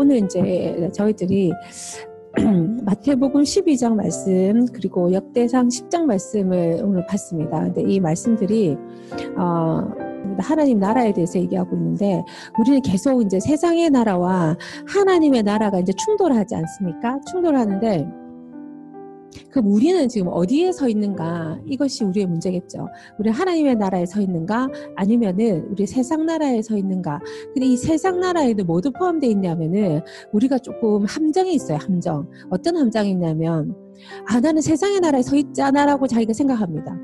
오늘 이제 저희들이 마태복음 12장 말씀 그리고 역대상 10장 말씀을 오늘 봤습니다. 근데 이 말씀들이 어, 하나님 나라에 대해서 얘기하고 있는데 우리는 계속 이제 세상의 나라와 하나님의 나라가 이제 충돌하지 않습니까? 충돌하는데 그럼 우리는 지금 어디에 서 있는가? 이것이 우리의 문제겠죠. 우리 하나님의 나라에 서 있는가? 아니면은 우리 세상 나라에 서 있는가? 근데 이 세상 나라에도 모두 포함되어 있냐면은 우리가 조금 함정이 있어요. 함정. 어떤 함정이 있냐면 아 나는 세상의 나라에 서 있잖아라고 자기가 생각합니다.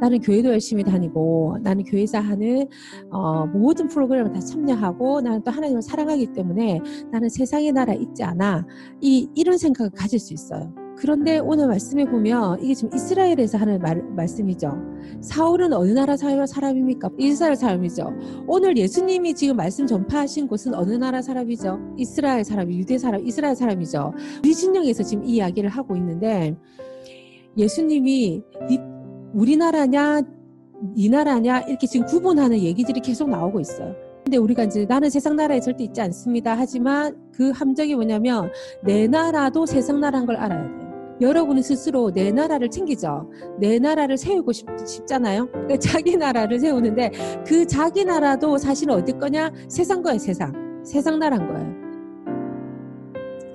나는 교회도 열심히 다니고 나는 교회에서 하는 어, 모든 프로그램을 다 참여하고 나는 또 하나님을 사랑하기 때문에 나는 세상의 나라에 있지 않아 이 이런 생각을 가질 수 있어요. 그런데 오늘 말씀에 보면 이게 지금 이스라엘에서 하는 말, 말씀이죠. 사울은 어느 나라 사람입니까? 이스라엘 사람이죠. 오늘 예수님이 지금 말씀 전파하신 곳은 어느 나라 사람이죠? 이스라엘 사람, 유대 사람, 이스라엘 사람이죠. 우리 진영에서 지금 이 이야기를 하고 있는데 예수님이 우리나라냐 이 나라냐 이렇게 지금 구분하는 얘기들이 계속 나오고 있어요. 근데 우리가 이제 나는 세상 나라에 절대 있지 않습니다. 하지만 그 함정이 뭐냐면 내 나라도 세상 나라인 걸 알아야 돼요. 여러분은 스스로 내 나라를 챙기죠. 내 나라를 세우고 싶, 잖아요 그러니까 자기 나라를 세우는데 그 자기 나라도 사실은 어디 거냐? 세상 거예요, 세상. 세상 나라인 거예요.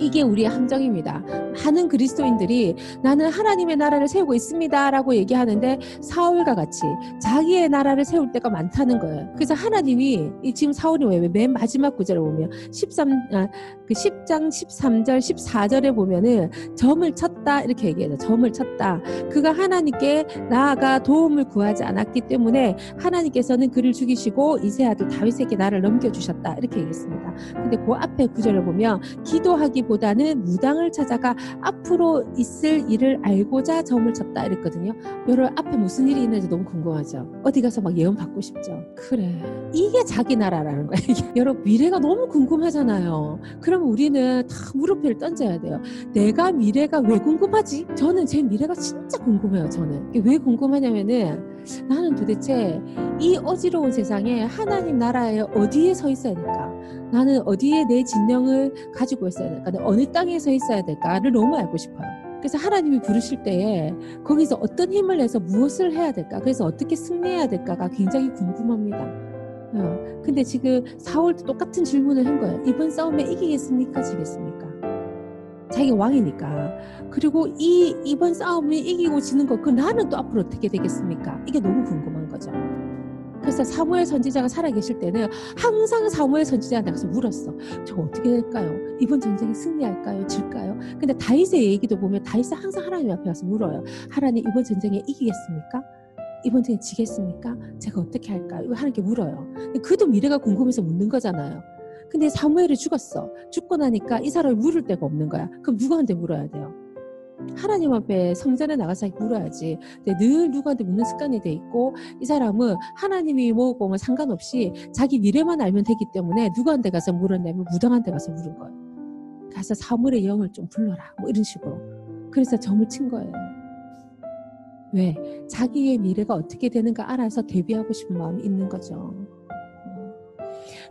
이게 우리의 함정입니다. 많은 그리스도인들이 나는 하나님의 나라를 세우고 있습니다라고 얘기하는데 사울과 같이 자기의 나라를 세울 때가 많다는 거예요. 그래서 하나님이 지금 사울이 왜맨 마지막 구절을 보면 13, 아, 그 10장 13절 14절에 보면은 점을 쳤다 이렇게 얘기해요. 점을 쳤다. 그가 하나님께 나아가 도움을 구하지 않았기 때문에 하나님께서는 그를 죽이시고 이세 아들 다윗에게 나를 넘겨주셨다 이렇게 얘기했습니다. 근데 그 앞에 구절을 보면 기도하기 보다는 무당을 찾아가 앞으로 있을 일을 알고자 점을 쳤다 이랬거든요. 여러분 앞에 무슨 일이 있는지 너무 궁금하죠. 어디 가서 막 예언 받고 싶죠. 그래. 이게 자기 나라라는 거예요. 여러분 미래가 너무 궁금하잖아요. 그럼 우리는 다 무릎을 던져야 돼요. 내가 미래가 왜 궁금하지? 저는 제 미래가 진짜 궁금해요. 저는 왜 궁금하냐면은 나는 도대체 이 어지러운 세상에 하나님 나라에 어디에 서 있어야 될까? 나는 어디에 내 진영을 가지고 있어야 될까? 어느 땅에 서 있어야 될까를 너무 알고 싶어요. 그래서 하나님이 부르실 때에 거기서 어떤 힘을 내서 무엇을 해야 될까? 그래서 어떻게 승리해야 될까가 굉장히 궁금합니다. 어, 근데 지금 4월도 똑같은 질문을 한 거예요. 이번 싸움에 이기겠습니까? 지겠습니까? 자기가 왕이니까. 그리고 이 이번 싸움에 이기고 지는 거, 그 나는 또 앞으로 어떻게 되겠습니까? 이게 너무 궁금한 거죠. 그래서 사무엘 선지자가 살아계실 때는 항상 사무엘 선지자한테 가서 물었어. 저 어떻게 될까요? 이번 전쟁에 승리할까요? 질까요? 근데 다윗의 얘기도 보면 다윗은 항상 하나님 앞에 가서 물어요. 하나님 이번 전쟁에 이기겠습니까? 이번 전쟁에 지겠습니까? 제가 어떻게 할까요? 하나님께 물어요. 그도 미래가 궁금해서 묻는 거잖아요. 근데 사무엘이 죽었어. 죽고 나니까 이 사람을 물을 데가 없는 거야. 그럼 누구한테 물어야 돼요? 하나님 앞에 성전에 나가서 물어야지. 근데 늘 누구한테 묻는 습관이 돼 있고 이 사람은 하나님이 뭐고 뭐 상관없이 자기 미래만 알면 되기 때문에 누구한테 가서 물었냐면 무당한테 가서 물은 거예요. 가서 사물의 영을 좀 불러라. 뭐 이런 식으로. 그래서 점을 친 거예요. 왜? 자기의 미래가 어떻게 되는가 알아서 대비하고 싶은 마음이 있는 거죠.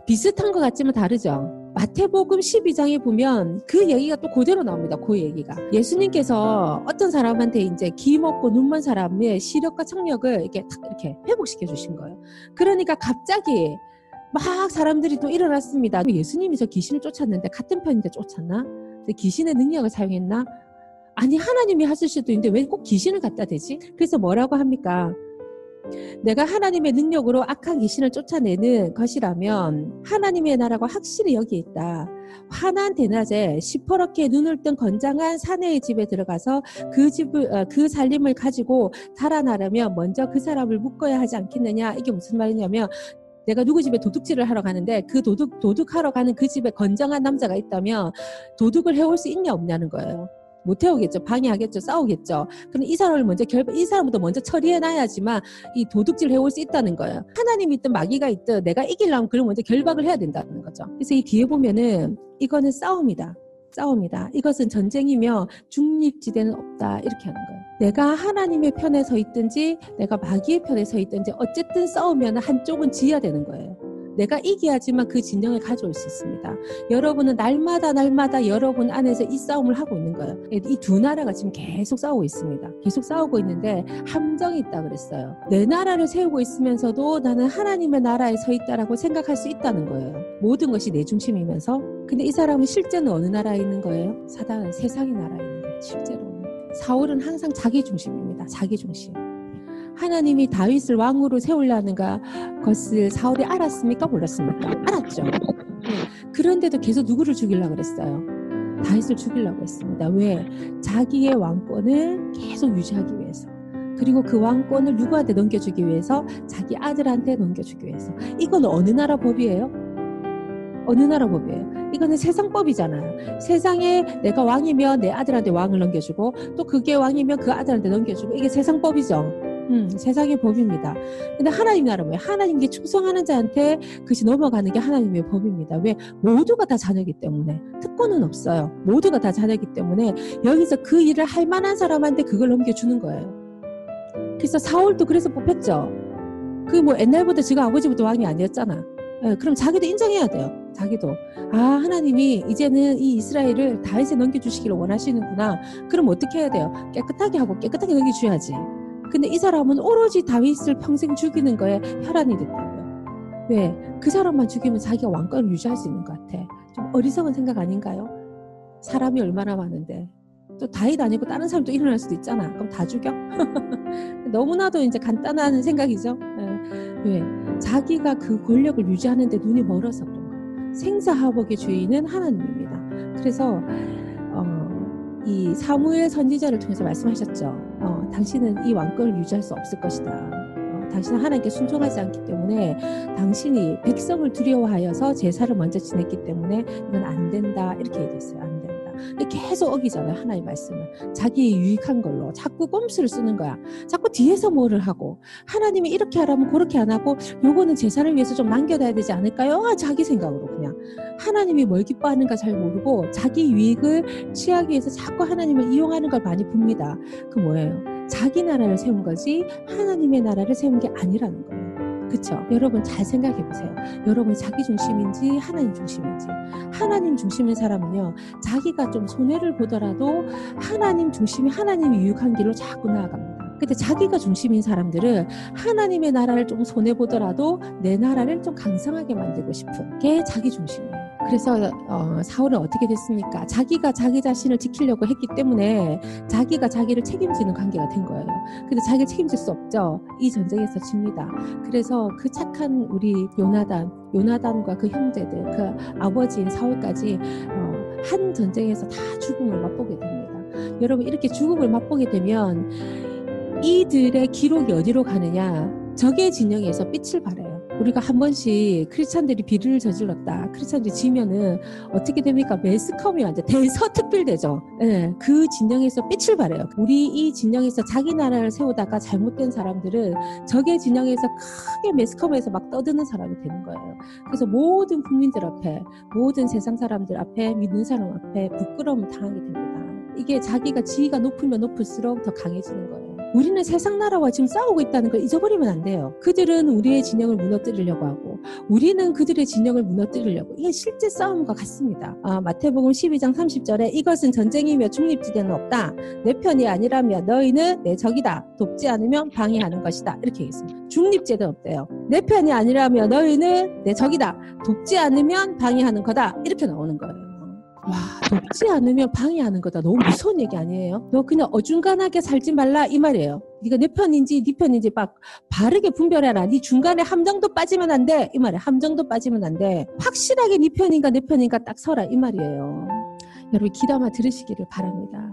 비슷한 것 같지만 다르죠. 마태복음 12장에 보면 그 얘기가 또 그대로 나옵니다. 그 얘기가. 예수님께서 어떤 사람한테 이제 기 먹고 눈먼 사람의 시력과 청력을 이렇게 탁 이렇게 회복시켜 주신 거예요. 그러니까 갑자기 막 사람들이 또 일어났습니다. 예수님이 저 귀신을 쫓았는데 같은 편인데 쫓았나? 귀신의 능력을 사용했나? 아니 하나님이 하실 수도 있는데 왜 꼭 귀신을 갖다 대지? 그래서 뭐라고 합니까? 내가 하나님의 능력으로 악한 귀신을 쫓아내는 것이라면 하나님의 나라가 확실히 여기 있다. 환한 대낮에 시퍼렇게 눈을 뜬 건장한 사내의 집에 들어가서 그 집을 어, 그 살림을 가지고 달아나려면 먼저 그 사람을 묶어야 하지 않겠느냐 이게 무슨 말이냐면 내가 누구 집에 도둑질을 하러 가는데 그 도둑 도둑하러 가는 그 집에 건장한 남자가 있다면 도둑을 해올 수 있냐 없냐는 거예요. 못 태우겠죠. 방해하겠죠. 싸우겠죠. 그럼 이 사람을 먼저 결, 이 사람부터 먼저 처리해놔야지만 이 도둑질 해올 수 있다는 거예요. 하나님이 있든 마귀가 있든 내가 이기려면 그걸 먼저 결박을 해야 된다는 거죠. 그래서 이 뒤에 보면은 이거는 싸움이다. 싸움이다. 이것은 전쟁이며 중립지대는 없다. 이렇게 하는 거예요. 내가 하나님의 편에 서 있든지 내가 마귀의 편에 서 있든지 어쨌든 싸우면 한쪽은 지어야 되는 거예요. 내가 이겨야지만 그 진영을 가져올 수 있습니다. 여러분은 날마다 날마다 여러분 안에서 이 싸움을 하고 있는 거예요. 이 두 나라가 지금 계속 싸우고 있습니다. 계속 싸우고 있는데 함정이 있다 그랬어요. 내 나라를 세우고 있으면서도 나는 하나님의 나라에 서 있다라고 생각할 수 있다는 거예요. 모든 것이 내 중심이면서. 근데 이 사람은 실제는 어느 나라에 있는 거예요? 사단은 세상의 나라에 있는 거예요. 실제로는. 사울은 항상 자기 중심입니다. 자기 중심. 하나님이 다윗을 왕으로 세우려는 것을 사울이 알았습니까? 몰랐습니까? 알았죠. 네. 그런데도 계속 누구를 죽이려고 그랬어요? 다윗을 죽이려고 했습니다. 왜? 자기의 왕권을 계속 유지하기 위해서. 그리고 그 왕권을 누구한테 넘겨주기 위해서? 자기 아들한테 넘겨주기 위해서. 이건 어느 나라 법이에요? 어느 나라 법이에요? 이거는 세상 법이잖아요. 세상에 내가 왕이면 내 아들한테 왕을 넘겨주고 또 그게 왕이면 그 아들한테 넘겨주고 이게 세상 법이죠. 음, 세상의 법입니다. 근데 하나님 나라 뭐예요? 하나님께 충성하는 자한테 그것이 넘어가는 게 하나님의 법입니다. 왜? 모두가 다 자녀이기 때문에. 특권은 없어요. 모두가 다 자녀이기 때문에 여기서 그 일을 할 만한 사람한테 그걸 넘겨주는 거예요. 그래서 사울도 그래서 뽑혔죠. 그 뭐 옛날부터 지가 아버지부터 왕이 아니었잖아. 예, 그럼 자기도 인정해야 돼요. 자기도 아 하나님이 이제는 이 이스라엘을 다윗에 넘겨주시기를 원하시는구나. 그럼 어떻게 해야 돼요? 깨끗하게 하고 깨끗하게 넘겨줘야지. 근데 이 사람은 오로지 다윗을 평생 죽이는 거에 혈안이 됐다고요. 왜? 그 사람만 죽이면 자기가 왕권을 유지할 수 있는 것 같아. 좀 어리석은 생각 아닌가요? 사람이 얼마나 많은데. 또 다윗 아니고 다른 사람도 일어날 수도 있잖아. 그럼 다 죽여? 너무나도 이제 간단한 생각이죠. 네. 왜? 자기가 그 권력을 유지하는데 눈이 멀어서 그런 거예요. 생사하복의 주인은 하나님입니다. 그래서 이 사무엘 선지자를 통해서 말씀하셨죠. 어, 당신은 이 왕권을 유지할 수 없을 것이다. 어, 당신은 하나님께 순종하지 않기 때문에 당신이 백성을 두려워하여서 제사를 먼저 지냈기 때문에 이건 안 된다 이렇게 얘기했어요. 안 된다. 계속 어기잖아요. 하나님 말씀을. 자기 유익한 걸로 자꾸 꼼수를 쓰는 거야. 자꾸 뒤에서 뭐를 하고 하나님이 이렇게 하라면 그렇게 안 하고 요거는 제사를 위해서 좀 남겨둬야 되지 않을까요? 아, 자기 생각으로 그냥 하나님이 뭘 기뻐하는가 잘 모르고 자기 유익을 취하기 위해서 자꾸 하나님을 이용하는 걸 많이 봅니다. 그 뭐예요? 자기 나라를 세운 거지 하나님의 나라를 세운 게 아니라는 거예요. 그쵸? 여러분 잘 생각해 보세요. 여러분 자기 중심인지 하나님 중심인지. 하나님 중심인 사람은요, 자기가 좀 손해를 보더라도 하나님 중심이 하나님이 유익한 길로 자꾸 나아갑니다. 근데 자기가 중심인 사람들은 하나님의 나라를 좀 손해보더라도 내 나라를 좀 강성하게 만들고 싶은 게 자기 중심이에요. 그래서 어, 사울은 어떻게 됐습니까? 자기가 자기 자신을 지키려고 했기 때문에 자기가 자기를 책임지는 관계가 된 거예요. 근데 자기를 책임질 수 없죠. 이 전쟁에서 집니다. 그래서 그 착한 우리 요나단, 요나단과 그 형제들, 그 아버지인 사울까지 어, 한 전쟁에서 다 죽음을 맛보게 됩니다. 여러분 이렇게 죽음을 맛보게 되면 이들의 기록이 어디로 가느냐? 적의 진영에서 빛을 발해요. 우리가 한 번씩 크리스찬들이 비리를 저질렀다. 크리스찬들이 지면은 어떻게 됩니까? 매스컴이 완전 대서특필되죠. 네, 그 진영에서 빛을 발해요. 우리 이 진영에서 자기 나라를 세우다가 잘못된 사람들은 적의 진영에서 크게 매스컴에서 막 떠드는 사람이 되는 거예요. 그래서 모든 국민들 앞에, 모든 세상 사람들 앞에, 믿는 사람 앞에 부끄러움을 당하게 됩니다. 이게 자기가 지위가 높으면 높을수록 더 강해지는 거예요. 우리는 세상 나라와 지금 싸우고 있다는 걸 잊어버리면 안 돼요. 그들은 우리의 진영을 무너뜨리려고 하고 우리는 그들의 진영을 무너뜨리려고 이게 실제 싸움과 같습니다. 아, 마태복음 12장 30절에 이것은 전쟁이며 중립지대는 없다. 내 편이 아니라면 너희는 내 적이다. 돕지 않으면 방해하는 것이다. 이렇게 얘기했습니다. 중립제도 없대요. 내 편이 아니라면 너희는 내 적이다. 돕지 않으면 방해하는 거다. 이렇게 나오는 거예요. 와, 돕지 않으면 방해하는 거다. 너무 무서운 얘기 아니에요? 너 그냥 어중간하게 살지 말라 이 말이에요. 네가 내 편인지 네 편인지 막 바르게 분별해라. 네 중간에 함정도 빠지면 안 돼. 이 말이에요. 함정도 빠지면 안 돼. 확실하게 네 편인가 내 편인가 딱 서라 이 말이에요. 여러분 기도마 들으시기를 바랍니다.